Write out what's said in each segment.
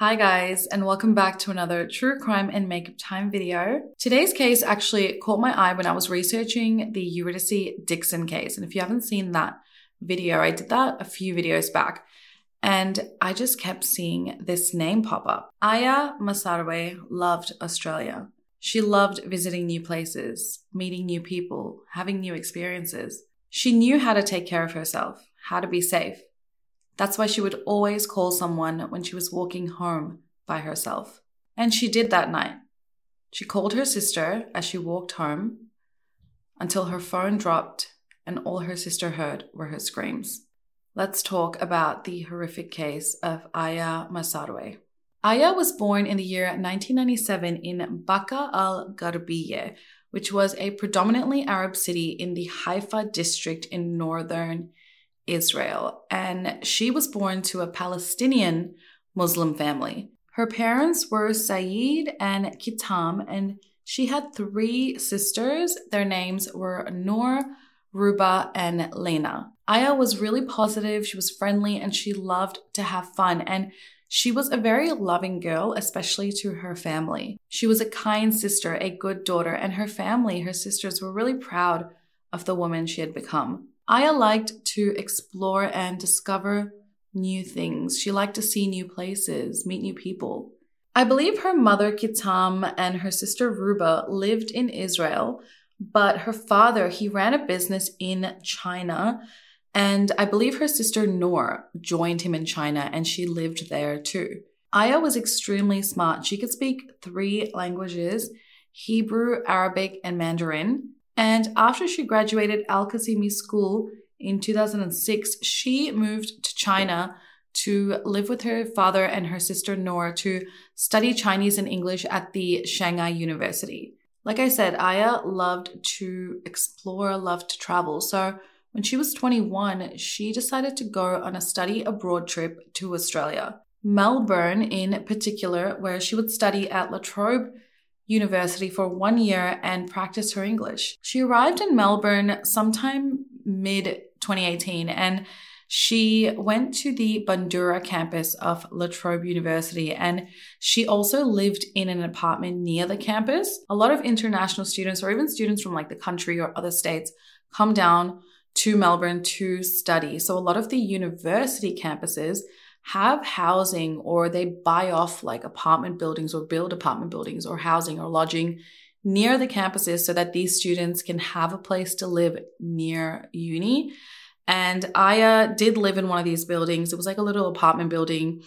Hi guys, and welcome back to another true crime and makeup time video. Today's case actually caught my eye when I was researching the Eurydice Dixon case. And if you haven't seen that video, I did that a few videos back. And I just kept seeing this name pop up. Aya Masaarwe loved Australia. She loved visiting new places, meeting new people, having new experiences. She knew how to take care of herself, how to be safe. That's why she would always call someone when she was walking home by herself. And she did that night. She called her sister as she walked home until her phone dropped and all her sister heard were her screams. Let's talk about the horrific case of Aya Masaarwe. Aya was born in the year 1997 in Baka al Garbiye, which was a predominantly Arab city in the Haifa district in northern Israel, and she was born to a Palestinian Muslim family. Her parents were Saeed and Kitam, and she had three sisters. Their names were Noor, Ruba, and Lena. Aya was really positive, she was friendly, and she loved to have fun. And she was a very loving girl, especially to her family. She was a kind sister, a good daughter, and her family, her sisters, were really proud of the woman she had become. Aya liked to explore and discover new things. She liked to see new places, meet new people. I believe her mother, Kitam, and her sister, Ruba, lived in Israel, but her father, he ran a business in China. And I believe her sister, Noor, joined him in China and she lived there too. Aya was extremely smart. She could speak three languages Hebrew, Arabic, and Mandarin. And after she graduated Al Qasimi School in 2006, she moved to China to live with her father and her sister Nora to study Chinese and English at the Shanghai University. Like I said, Aya loved to explore, loved to travel. So when she was 21, she decided to go on a study abroad trip to Australia. Melbourne, in particular, where she would study at La Trobe University for one year and practice her English. She arrived in Melbourne sometime mid 2018 and she went to the Bundoora campus of La Trobe University and she also lived in an apartment near the campus. A lot of international students or even students from like the country or other states come down to Melbourne to study. So a lot of the university campuses have housing or they buy off like apartment buildings or build apartment buildings or housing or lodging near the campuses so that these students can have a place to live near uni. And Aya did live in one of these buildings. It was like a little apartment building,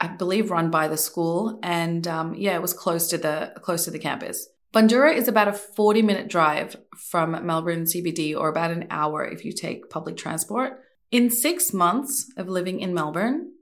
I believe, run by the school. And um, yeah, it was close to the close to the campus. Bundoora is about a 40 minute drive from Melbourne CBD, or about an hour if you take public transport. In six months of living in Melbourne,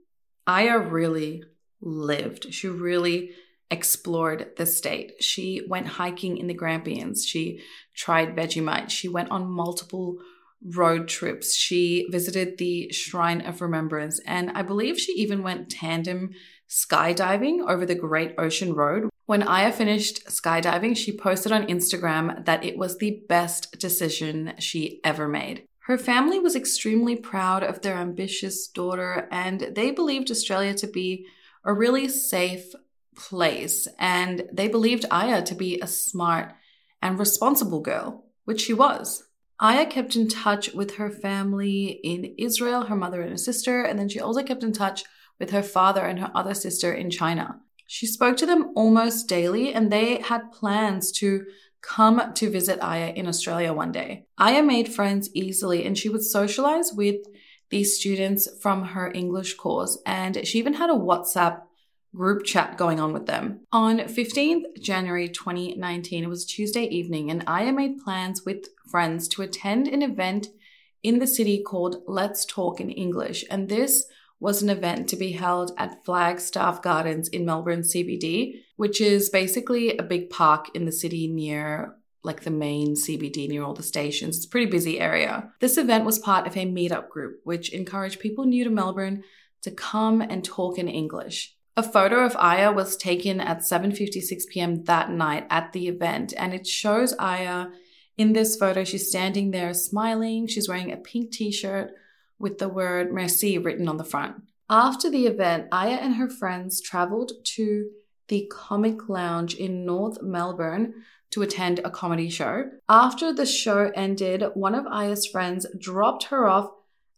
Aya really lived. She really explored the state. She went hiking in the Grampians. She tried Vegemite. She went on multiple road trips. She visited the Shrine of Remembrance. And I believe she even went tandem skydiving over the Great Ocean Road. When Aya finished skydiving, she posted on Instagram that it was the best decision she ever made. Her family was extremely proud of their ambitious daughter, and they believed Australia to be a really safe place. And they believed Aya to be a smart and responsible girl, which she was. Aya kept in touch with her family in Israel, her mother and her sister, and then she also kept in touch with her father and her other sister in China. She spoke to them almost daily, and they had plans to come to visit Aya in Australia one day. Aya made friends easily and she would socialize with these students from her English course, and she even had a WhatsApp group chat going on with them. On 15th January 2019, it was Tuesday evening, and Aya made plans with friends to attend an event in the city called Let's Talk in English. And this was an event to be held at Flagstaff Gardens in Melbourne CBD, which is basically a big park in the city near like the main CBD near all the stations. It's a pretty busy area. This event was part of a meetup group which encouraged people new to Melbourne to come and talk in English. A photo of Aya was taken at 7:56 p.m. that night at the event and it shows Aya in this photo she's standing there smiling, she's wearing a pink t-shirt with the word merci written on the front. After the event, Aya and her friends traveled to the Comic Lounge in North Melbourne to attend a comedy show. After the show ended, one of Aya's friends dropped her off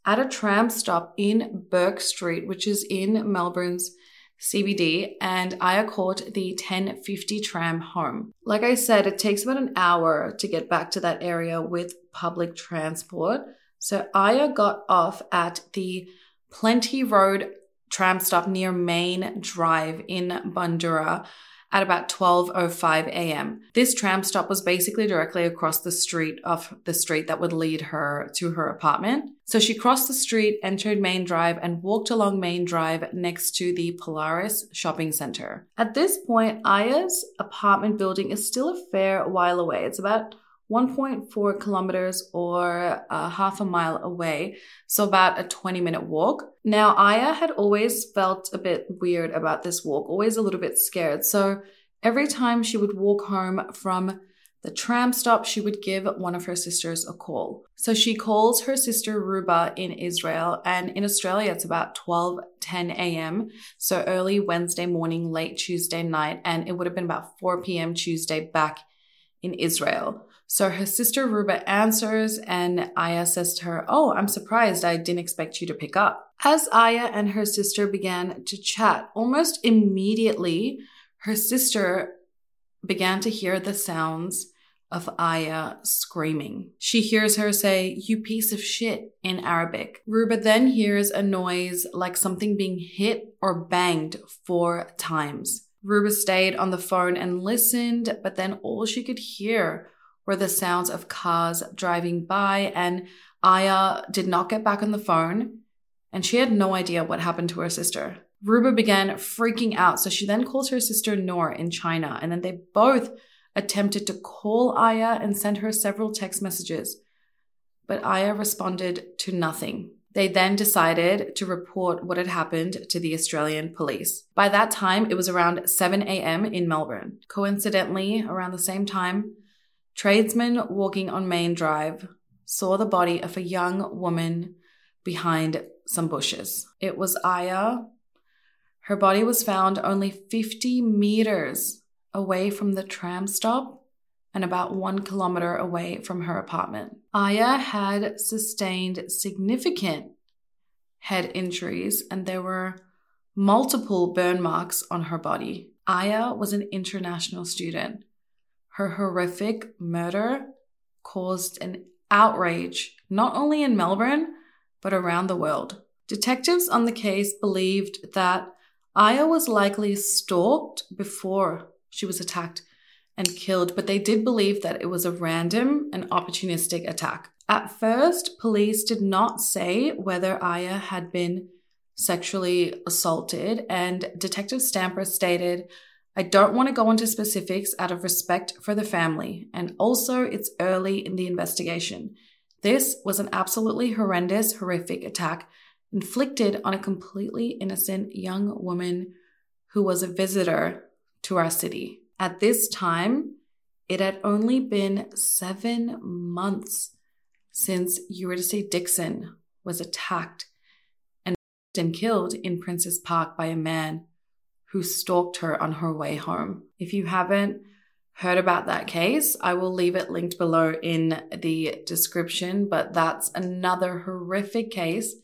at a tram stop in Bourke Street, which is in Melbourne's CBD, and Aya caught the 1050 tram home. Like I said, it takes about an hour to get back to that area with public transport. So Aya got off at the Plenty Road tram stop near Main Drive in Bundoora at about 12:05 a.m. This tram stop was basically directly across the street of the street that would lead her to her apartment. So she crossed the street, entered Main Drive and walked along Main Drive next to the Polaris shopping center. At this point, Aya's apartment building is still a fair while away. It's about 1.4 kilometers or a half a mile away, so about a 20 minute walk. Now, Aya had always felt a bit weird about this walk, always a little bit scared. So every time she would walk home from the tram stop, she would give one of her sisters a call. So she calls her sister Ruba in Israel, and in Australia it's about 12 10 a.m. So early Wednesday morning, late Tuesday night, and it would have been about 4 p.m. Tuesday back in Israel. So her sister Ruba answers, and Aya says to her, Oh, I'm surprised. I didn't expect you to pick up. As Aya and her sister began to chat, almost immediately, her sister began to hear the sounds of Aya screaming. She hears her say, You piece of shit, in Arabic. Ruba then hears a noise like something being hit or banged four times. Ruba stayed on the phone and listened, but then all she could hear were the sounds of cars driving by, and Aya did not get back on the phone, and she had no idea what happened to her sister. Ruba began freaking out, so she then calls her sister Noor in China, and then they both attempted to call Aya and send her several text messages. But Aya responded to nothing. They then decided to report what had happened to the Australian police. By that time, it was around 7 a.m. in Melbourne. Coincidentally, around the same time, Tradesmen walking on Main Drive saw the body of a young woman behind some bushes. It was Aya. Her body was found only 50 meters away from the tram stop and about one kilometer away from her apartment. Aya had sustained significant head injuries and there were multiple burn marks on her body. Aya was an international student her horrific murder caused an outrage not only in Melbourne, but around the world. Detectives on the case believed that Aya was likely stalked before she was attacked and killed, but they did believe that it was a random and opportunistic attack. At first, police did not say whether Aya had been sexually assaulted, and Detective Stamper stated I don't want to go into specifics out of respect for the family, and also it's early in the investigation. This was an absolutely horrendous, horrific attack inflicted on a completely innocent young woman who was a visitor to our city. At this time, it had only been seven months since Eurydice Dixon was attacked and killed in Princes Park by a man who stalked her on her way home. If you haven't heard about that case, I will leave it linked below in the description, but that's another horrific case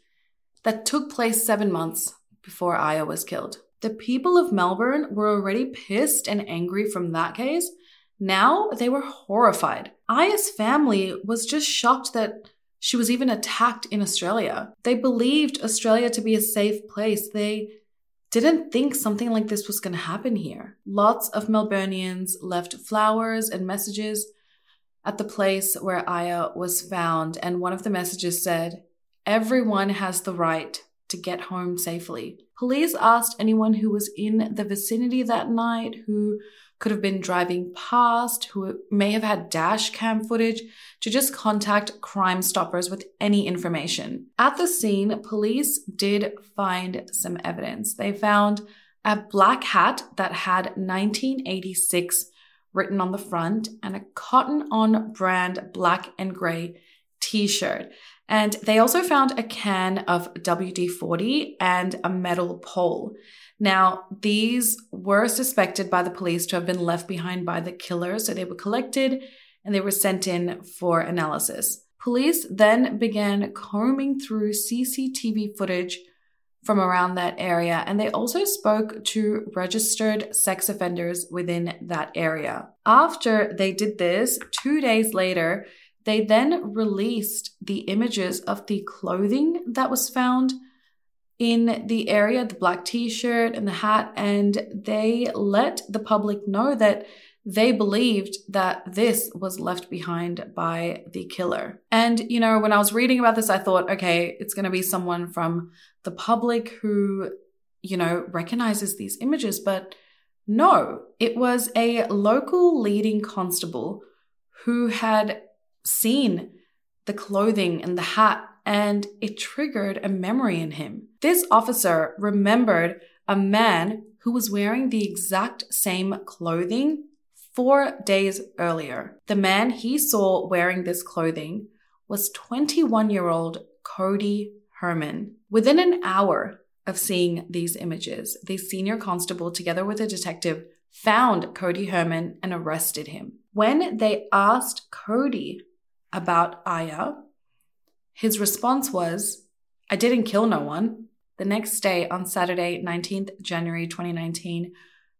that took place seven months before Aya was killed. The people of Melbourne were already pissed and angry from that case. Now they were horrified. Aya's family was just shocked that she was even attacked in Australia. They believed Australia to be a safe place. They didn't think something like this was going to happen here. Lots of Melburnians left flowers and messages at the place where Aya was found, and one of the messages said, Everyone has the right to get home safely. Police asked anyone who was in the vicinity that night who could have been driving past, who may have had dash cam footage, to just contact Crime Stoppers with any information. At the scene, police did find some evidence. They found a black hat that had 1986 written on the front and a Cotton On brand black and gray t shirt. And they also found a can of WD 40 and a metal pole. Now, these were suspected by the police to have been left behind by the killer, so they were collected and they were sent in for analysis. Police then began combing through CCTV footage from around that area, and they also spoke to registered sex offenders within that area. After they did this, two days later, they then released the images of the clothing that was found in the area the black t shirt and the hat, and they let the public know that they believed that this was left behind by the killer. And, you know, when I was reading about this, I thought, okay, it's going to be someone from the public who, you know, recognizes these images. But no, it was a local leading constable who had seen the clothing and the hat, and it triggered a memory in him. This officer remembered a man who was wearing the exact same clothing four days earlier. The man he saw wearing this clothing was 21 year old Cody Herrmann. Within an hour of seeing these images, the senior constable, together with a detective, found Cody Herrmann and arrested him. When they asked Cody about Aya, his response was, I didn't kill no one. The next day, on Saturday, 19th January 2019,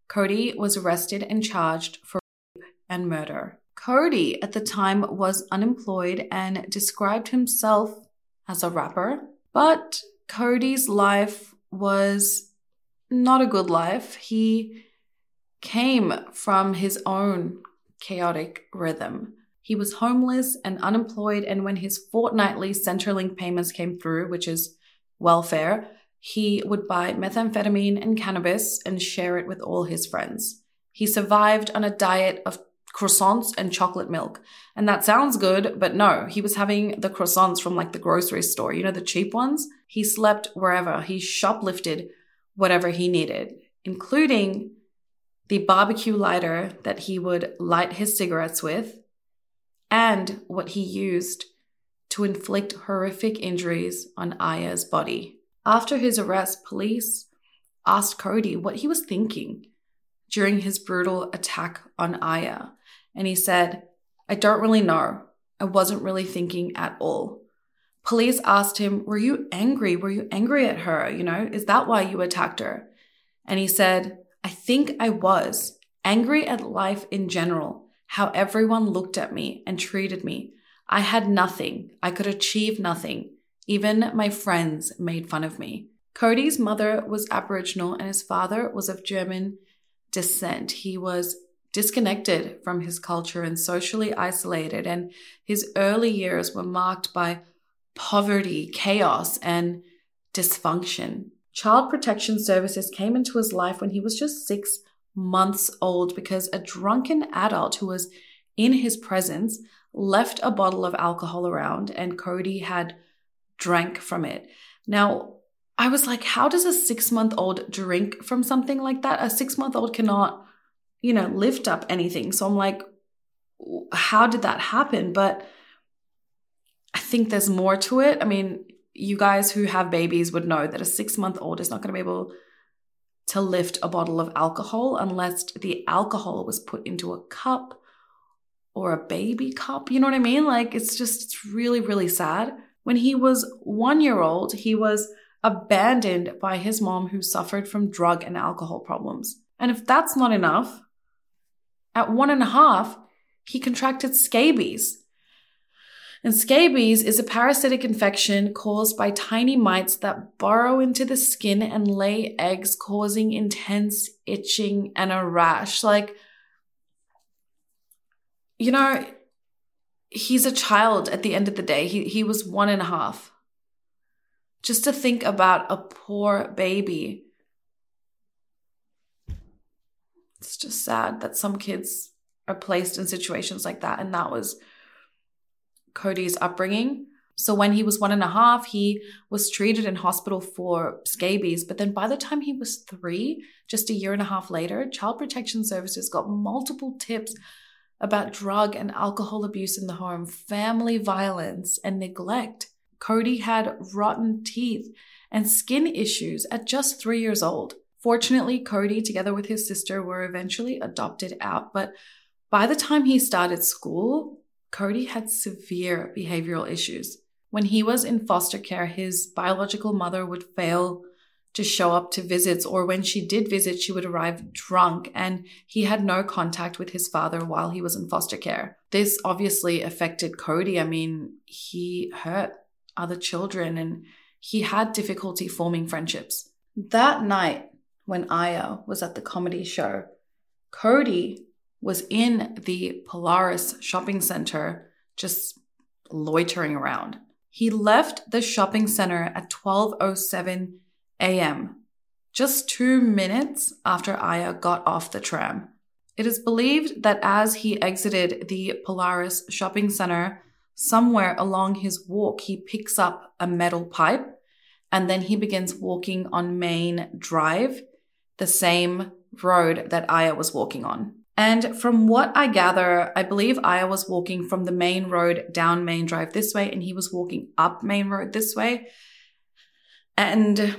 Cody was arrested and charged for rape and murder. Cody at the time was unemployed and described himself as a rapper, but Cody's life was not a good life. He came from his own chaotic rhythm. He was homeless and unemployed, and when his fortnightly Centrelink payments came through, which is welfare, he would buy methamphetamine and cannabis and share it with all his friends. He survived on a diet of croissants and chocolate milk. And that sounds good, but no, he was having the croissants from like the grocery store, you know, the cheap ones. He slept wherever, he shoplifted whatever he needed, including the barbecue lighter that he would light his cigarettes with, and what he used to inflict horrific injuries on Aya's body. After his arrest, police asked Cody what he was thinking during his brutal attack on Aya. And he said, I don't really know. I wasn't really thinking at all. Police asked him, Were you angry? Were you angry at her? You know, is that why you attacked her? And he said, I think I was angry at life in general, how everyone looked at me and treated me. I had nothing. I could achieve nothing. Even my friends made fun of me. Cody's mother was Aboriginal and his father was of German descent. He was disconnected from his culture and socially isolated, and his early years were marked by poverty, chaos, and dysfunction. Child protection services came into his life when he was just six months old because a drunken adult who was in his presence left a bottle of alcohol around and Cody had drank from it. Now, I was like, how does a six month old drink from something like that? A six month old cannot, you know, lift up anything. So I'm like, how did that happen? But I think there's more to it. I mean, you guys who have babies would know that a six month old is not going to be able to lift a bottle of alcohol unless the alcohol was put into a cup or a baby cup. You know what I mean? Like, it's just, it's really, really sad. When he was one year old, he was abandoned by his mom who suffered from drug and alcohol problems. And if that's not enough, at one and a half, he contracted scabies. And scabies is a parasitic infection caused by tiny mites that burrow into the skin and lay eggs, causing intense itching and a rash. Like, you know, he's a child at the end of the day. He, he was one and a half just to think about a poor baby. It's just sad that some kids are placed in situations like that. And that was Cody's upbringing. So when he was one and a half, he was treated in hospital for scabies. But then by the time he was three, just a year and a half later, Child Protection Services got multiple tips about drug and alcohol abuse in the home, family violence, and neglect. Cody had rotten teeth and skin issues at just three years old. Fortunately, Cody, together with his sister, were eventually adopted out, but by the time he started school, Cody had severe behavioral issues. When he was in foster care, his biological mother would fail to show up to visits, or when she did visit, she would arrive drunk, and he had no contact with his father while he was in foster care. This obviously affected Cody. I mean, he hurt other children and he had difficulty forming friendships. That night, when Aya was at the comedy show, Cody was in the Polaris shopping center just loitering around. He left the shopping center at 12:07 a.m., just 2 minutes after Aya got off the tram. It is believed that as he exited the Polaris shopping center, somewhere along his walk, he picks up a metal pipe and then he begins walking on Main Drive, the same road that Aya was walking on. And from what I gather, I believe Aya was walking from the main road down Main Drive this way, and he was walking up Main Road this way. And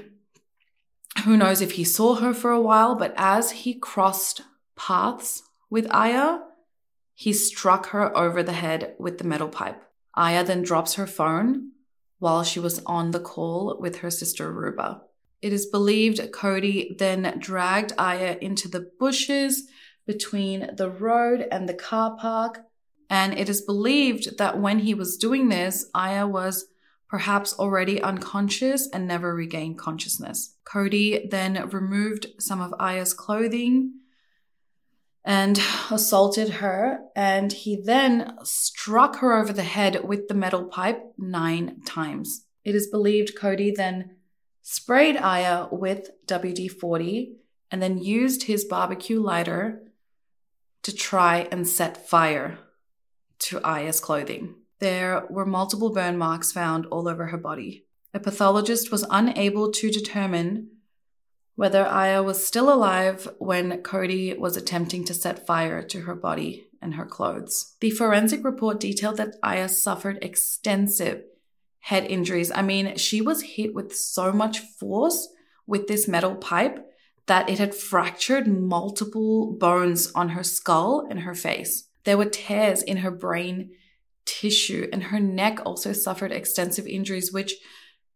who knows if he saw her for a while, but as he crossed paths with Aya, he struck her over the head with the metal pipe. Aya then drops her phone while she was on the call with her sister Ruba. It is believed Cody then dragged Aya into the bushes between the road and the car park. And it is believed that when he was doing this, Aya was perhaps already unconscious and never regained consciousness. Cody then removed some of Aya's clothing and assaulted her, and he then struck her over the head with the metal pipe nine times. It is believed Cody then sprayed Aya with WD 40 and then used his barbecue lighter to try and set fire to Aya's clothing. There were multiple burn marks found all over her body. A pathologist was unable to determine whether Aya was still alive when Cody was attempting to set fire to her body and her clothes. The forensic report detailed that Aya suffered extensive head injuries. I mean, she was hit with so much force with this metal pipe that it had fractured multiple bones on her skull and her face. There were tears in her brain tissue, and her neck also suffered extensive injuries, which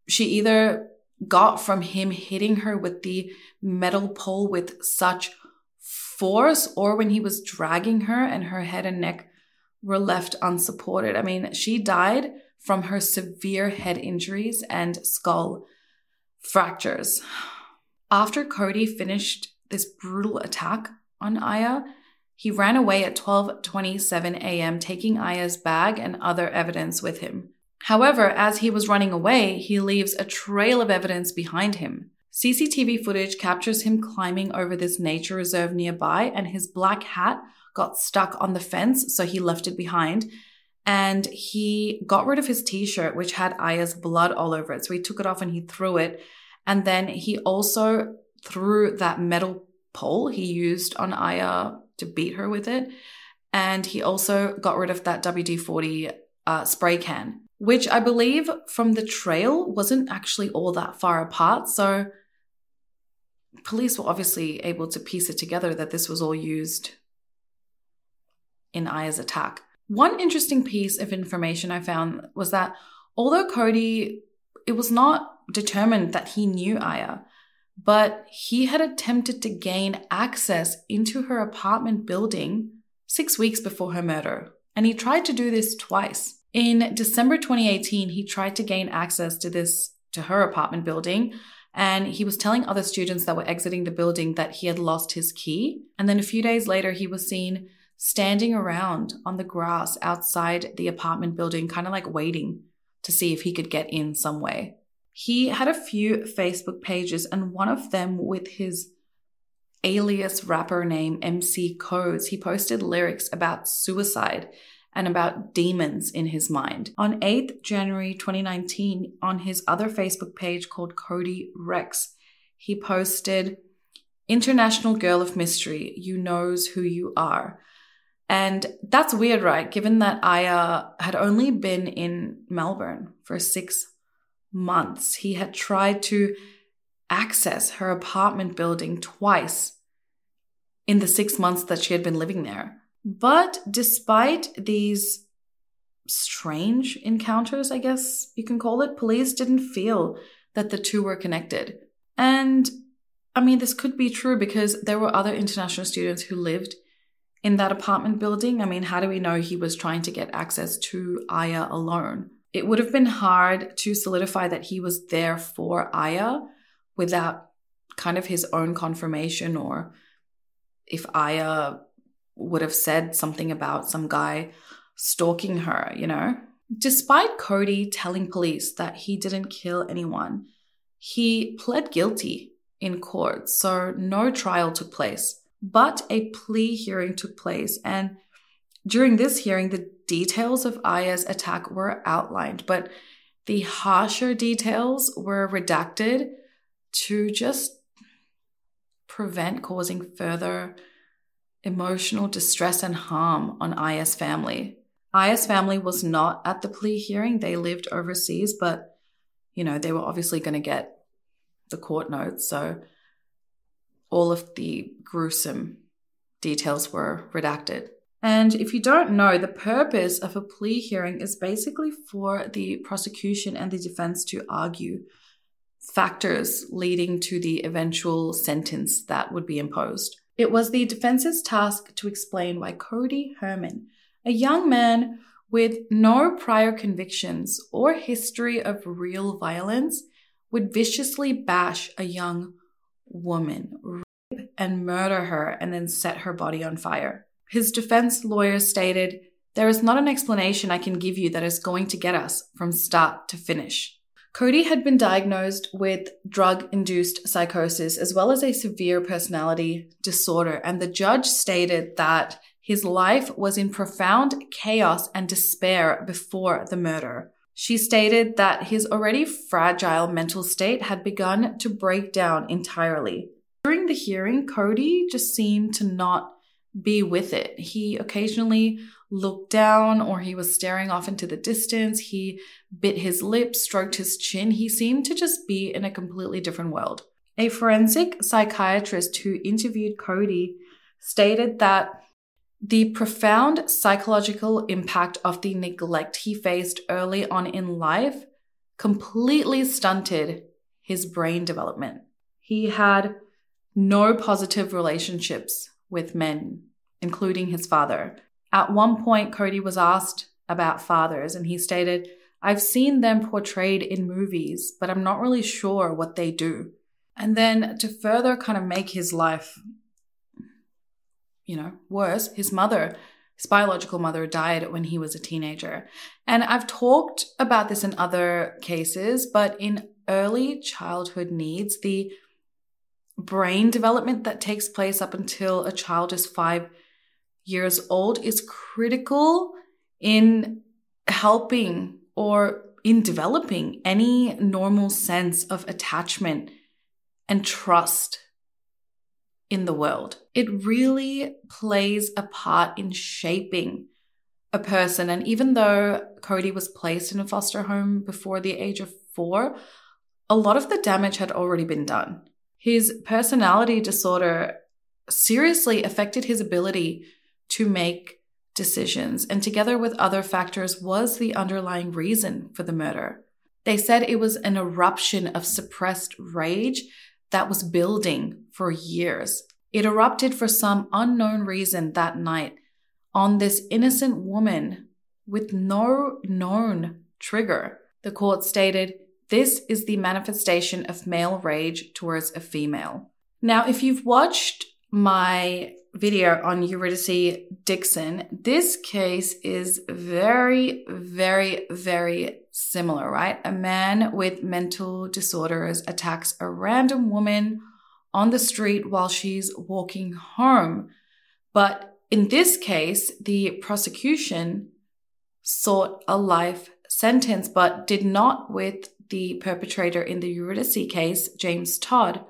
she either got from him hitting her with the metal pole with such force or when he was dragging her and her head and neck were left unsupported. I mean, she died from her severe head injuries and skull fractures. After Cody finished this brutal attack on Aya, he ran away at 12:27 a.m. taking Aya's bag and other evidence with him. However, as he was running away, he leaves a trail of evidence behind him. CCTV footage captures him climbing over this nature reserve nearby, and his black hat got stuck on the fence, so he left it behind. And he got rid of his t shirt, which had Aya's blood all over it. So he took it off and he threw it. And then he also threw that metal pole he used on Aya to beat her with it. And he also got rid of that WD 40 uh, spray can which I believe from the trail wasn't actually all that far apart. So police were obviously able to piece it together that this was all used in Aya's attack. One interesting piece of information I found was that although Cody, it was not determined that he knew Aya, but he had attempted to gain access into her apartment building six weeks before her murder. And he tried to do this twice. In December 2018, he tried to gain access to this to her apartment building and he was telling other students that were exiting the building that he had lost his key. And then a few days later, he was seen standing around on the grass outside the apartment building, kind of like waiting to see if he could get in some way. He had a few Facebook pages, and one of them with his alias rapper name MC Codes, he posted lyrics about suicide and about demons in his mind. On 8th January 2019, on his other Facebook page called Cody Rex, he posted, International Girl of Mystery, you knows who you are. And that's weird, right? Given that Aya had only been in Melbourne for six months, he had tried to access her apartment building twice in the six months that she had been living there. But despite these strange encounters, I guess you can call it, police didn't feel that the two were connected. And I mean, this could be true because there were other international students who lived in that apartment building. I mean, how do we know he was trying to get access to Aya alone? It would have been hard to solidify that he was there for Aya without kind of his own confirmation or if Aya would have said something about some guy stalking her, you know? Despite Cody telling police that he didn't kill anyone, he pled guilty in court, so no trial took place. But a plea hearing took place, and during this hearing, the details of Aya's attack were outlined, but the harsher details were redacted to just prevent causing further emotional distress and harm on Aya's family. Aya's family was not at the plea hearing. They lived overseas, but you know, they were obviously going to get the court notes. So all of the gruesome details were redacted. And if you don't know, the purpose of a plea hearing is basically for the prosecution and the defense to argue factors leading to the eventual sentence that would be imposed. It was the defense's task to explain why Cody Herrmann, a young man with no prior convictions or history of real violence, would viciously bash a young woman, rape and murder her, and then set her body on fire. His defense lawyer stated, There is not an explanation I can give you that is going to get us from start to finish. Cody had been diagnosed with drug induced psychosis as well as a severe personality disorder, and the judge stated that his life was in profound chaos and despair before the murder. She stated that his already fragile mental state had begun to break down entirely. During the hearing, Cody just seemed to not be with it. He occasionally looked down or he was staring off into the distance. He bit his lip, stroked his chin. He seemed to just be in a completely different world. A forensic psychiatrist who interviewed Cody stated that the profound psychological impact of the neglect he faced early on in life completely stunted his brain development. He had no positive relationships with men, including his father. At one point, Cody was asked about fathers, and he stated, I've seen them portrayed in movies, but I'm not really sure what they do. And then to further kind of make his life, you know, worse, his mother, his biological mother, died when he was a teenager. And I've talked about this in other cases, but in early childhood needs, the brain development that takes place up until a child is five years old is critical in helping or in developing any normal sense of attachment and trust in the world. It really plays a part in shaping a person. And even though Cody was placed in a foster home before the age of four, a lot of the damage had already been done. His personality disorder seriously affected his ability to make decisions, and together with other factors, was the underlying reason for the murder. They said it was an eruption of suppressed rage that was building for years. It erupted for some unknown reason that night on this innocent woman with no known trigger. The court stated this is the manifestation of male rage towards a female. Now, if you've watched my video on Eurydice Dixon, this case is very, very, very similar, right? A man with mental disorders attacks a random woman on the street while she's walking home. But in this case, the prosecution sought a life sentence, but did not with the perpetrator in the Eurydice case, Jaymes Todd,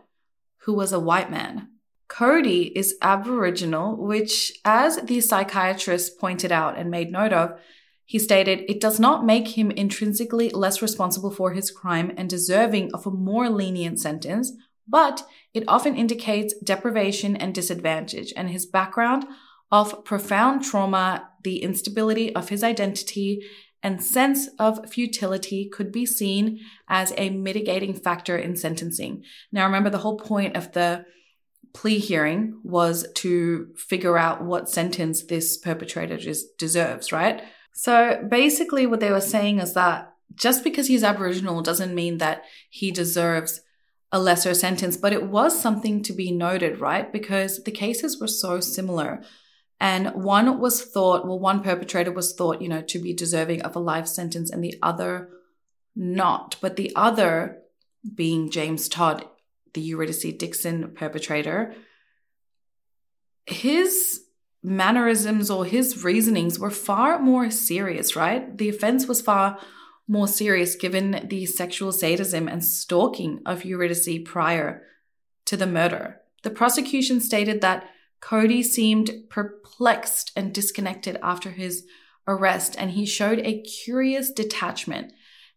who was a white man. Cody is Aboriginal, which, as the psychiatrist pointed out and made note of, He stated, It does not make him intrinsically less responsible for his crime and deserving of a more lenient sentence, but it often indicates deprivation and disadvantage, and his background of profound trauma, the instability of his identity, and sense of futility could be seen as a mitigating factor in sentencing. Now, remember, the whole point of the plea hearing was to figure out what sentence this perpetrator just deserves, right? So basically, what they were saying is that just because he's Aboriginal doesn't mean that he deserves a lesser sentence, but it was something to be noted, right? Because the cases were so similar. And one was thought, well, one perpetrator was thought, you know, to be deserving of a life sentence and the other not. But the other, being Jaymes Todd, the Eurydice Dixon perpetrator, his mannerisms or his reasonings were far more serious, right? The offense was far more serious given the sexual sadism and stalking of Eurydice prior to the murder. The prosecution stated that Cody seemed perplexed and disconnected after his arrest, and he showed a curious detachment.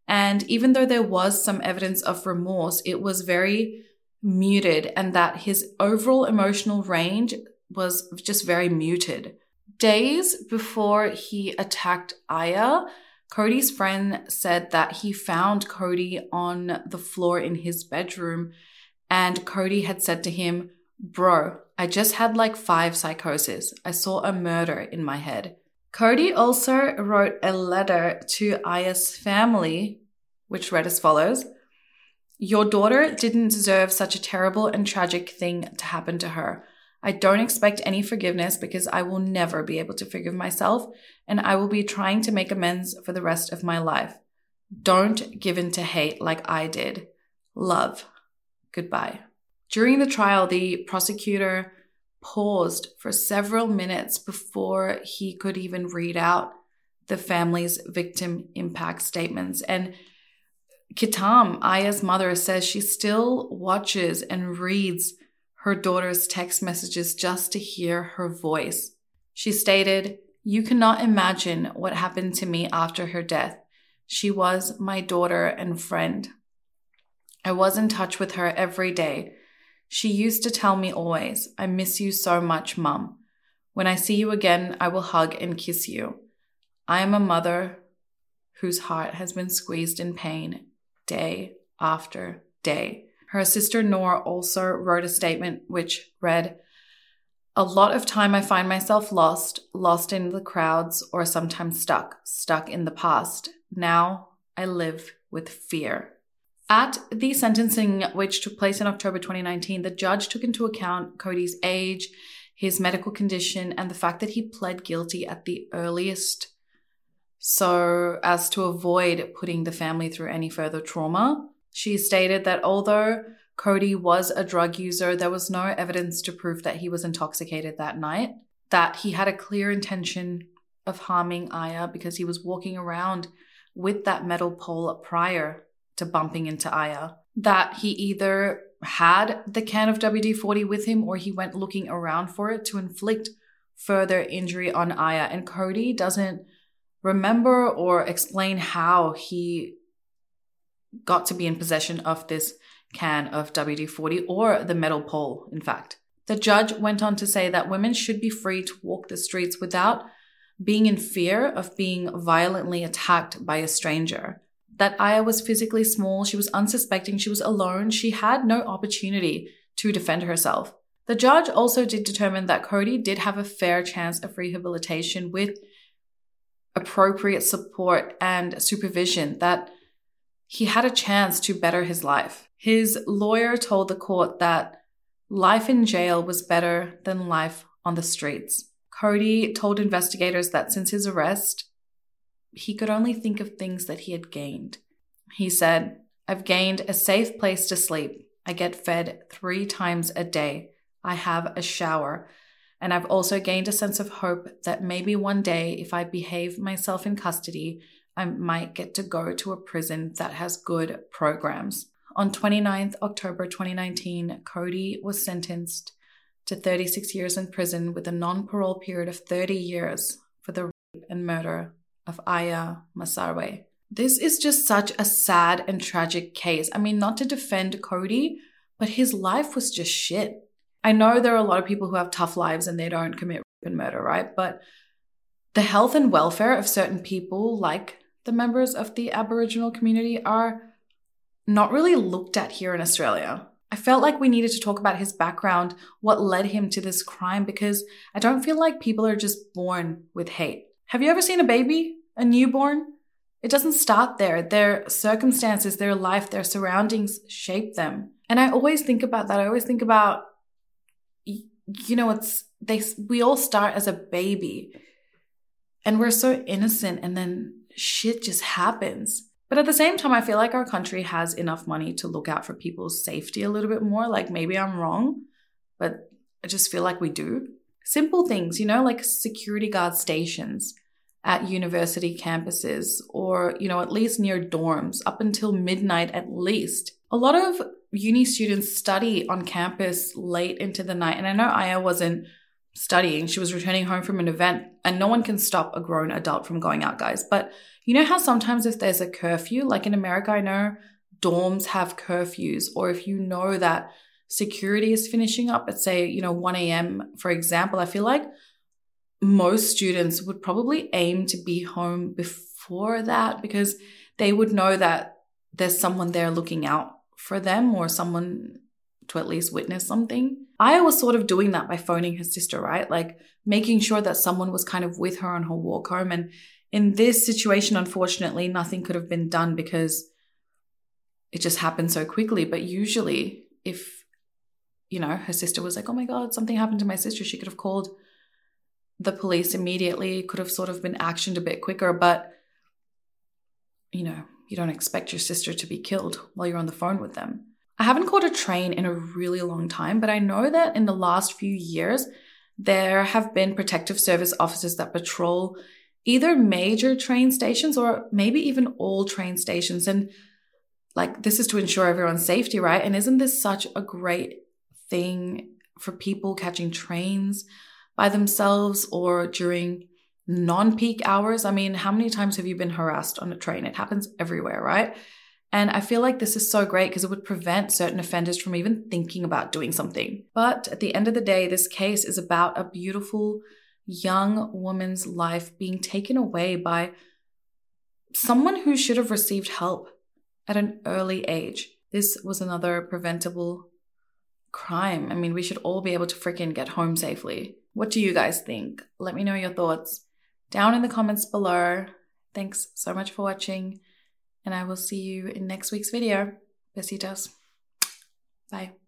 And even though there was some evidence of remorse, it was very muted, and that his overall emotional range was just very muted. Days before he attacked Aya, Cody's friend said that he found Cody on the floor in his bedroom, and Cody had said to him, Bro, I just had like five psychoses. I saw a murder in my head. Cody also wrote a letter to Aya's family, which read as follows Your daughter didn't deserve such a terrible and tragic thing to happen to her. I don't expect any forgiveness because I will never be able to forgive myself and I will be trying to make amends for the rest of my life. Don't give in to hate like I did. Love. Goodbye. During the trial, the prosecutor paused for several minutes before he could even read out the family's victim impact statements. And Kitam, Aya's mother, says she still watches and reads her daughter's text messages just to hear her voice. She stated, You cannot imagine what happened to me after her death. She was my daughter and friend. I was in touch with her every day. She used to tell me always, I miss you so much, Mum. When I see you again, I will hug and kiss you. I am a mother whose heart has been squeezed in pain day after day. Her sister Nora also wrote a statement which read, A lot of time I find myself lost, lost in the crowds, or sometimes stuck, stuck in the past. Now I live with fear. At the sentencing, which took place in October 2019, the judge took into account Cody's age, his medical condition, and the fact that he pled guilty at the earliest so as to avoid putting the family through any further trauma. She stated that although Cody was a drug user, there was no evidence to prove that he was intoxicated that night, that he had a clear intention of harming Aya because he was walking around with that metal pole prior to bumping into Aya, that he either had the can of WD 40 with him or he went looking around for it to inflict further injury on Aya. And Cody doesn't remember or explain how he got to be in possession of this can of WD 40 or the metal pole, in fact. The judge went on to say that women should be free to walk the streets without being in fear of being violently attacked by a stranger. That Aya was physically small, she was unsuspecting, she was alone, she had no opportunity to defend herself. The judge also did determine that Cody did have a fair chance of rehabilitation with appropriate support and supervision, that he had a chance to better his life. His lawyer told the court that life in jail was better than life on the streets. Cody told investigators that since his arrest, he could only think of things that he had gained. He said, I've gained a safe place to sleep. I get fed three times a day. I have a shower. And I've also gained a sense of hope that maybe one day, if I behave myself in custody, I might get to go to a prison that has good programs. On 29th October 2019, Cody was sentenced to 36 years in prison with a non parole period of 30 years for the rape and murder of Aya Masaarwe. This is just such a sad and tragic case. I mean, not to defend Cody, but his life was just shit. I know there are a lot of people who have tough lives and they don't commit rape and murder, right? But the health and welfare of certain people, like the members of the Aboriginal community, are not really looked at here in Australia. I felt like we needed to talk about his background, what led him to this crime, because I don't feel like people are just born with hate. Have you ever seen a baby, a newborn? It doesn't start there. Their circumstances, their life, their surroundings shape them. And I always think about that. I always think about, you know, it's they. We all start as a baby, and we're so innocent, and then shit just happens. But at the same time, I feel like our country has enough money to look out for people's safety a little bit more. Like maybe I'm wrong, but I just feel like we do. Simple things, you know, like security guard stations at university campuses or, you know, at least near dorms up until midnight at least. A lot of uni students study on campus late into the night. And I know Aiia wasn't studying, she was returning home from an event, and no one can stop a grown adult from going out, guys. But you know how sometimes if there's a curfew, like in America, I know dorms have curfews, or if you know that security is finishing up at, say, you know, 1 a.m., for example, I feel like most students would probably aim to be home before that because they would know that there's someone there looking out for them or someone to at least witness something. I was sort of doing that by phoning her sister, right? Like making sure that someone was kind of with her on her walk home. And in this situation, unfortunately, nothing could have been done because it just happened so quickly. But usually, if, you know, her sister was like, oh my God, something happened to my sister, she could have called the police immediately, could have sort of been actioned a bit quicker. But, you know, you don't expect your sister to be killed while you're on the phone with them. I haven't caught a train in a really long time, but I know that in the last few years, there have been protective service officers that patrol either major train stations or maybe even all train stations. And like, this is to ensure everyone's safety, right? And isn't this such a great thing for people catching trains by themselves or during non peak hours? I mean, how many times have you been harassed on a train? It happens everywhere, right? And I feel like this is so great because it would prevent certain offenders from even thinking about doing something. But at the end of the day, this case is about a beautiful young woman's life being taken away by someone who should have received help at an early age. This was another preventable crime. I mean, we should all be able to freaking get home safely. What do you guys think? Let me know your thoughts down in the comments below. Thanks so much for watching, and I will see you in next week's video. Besitos. Bye.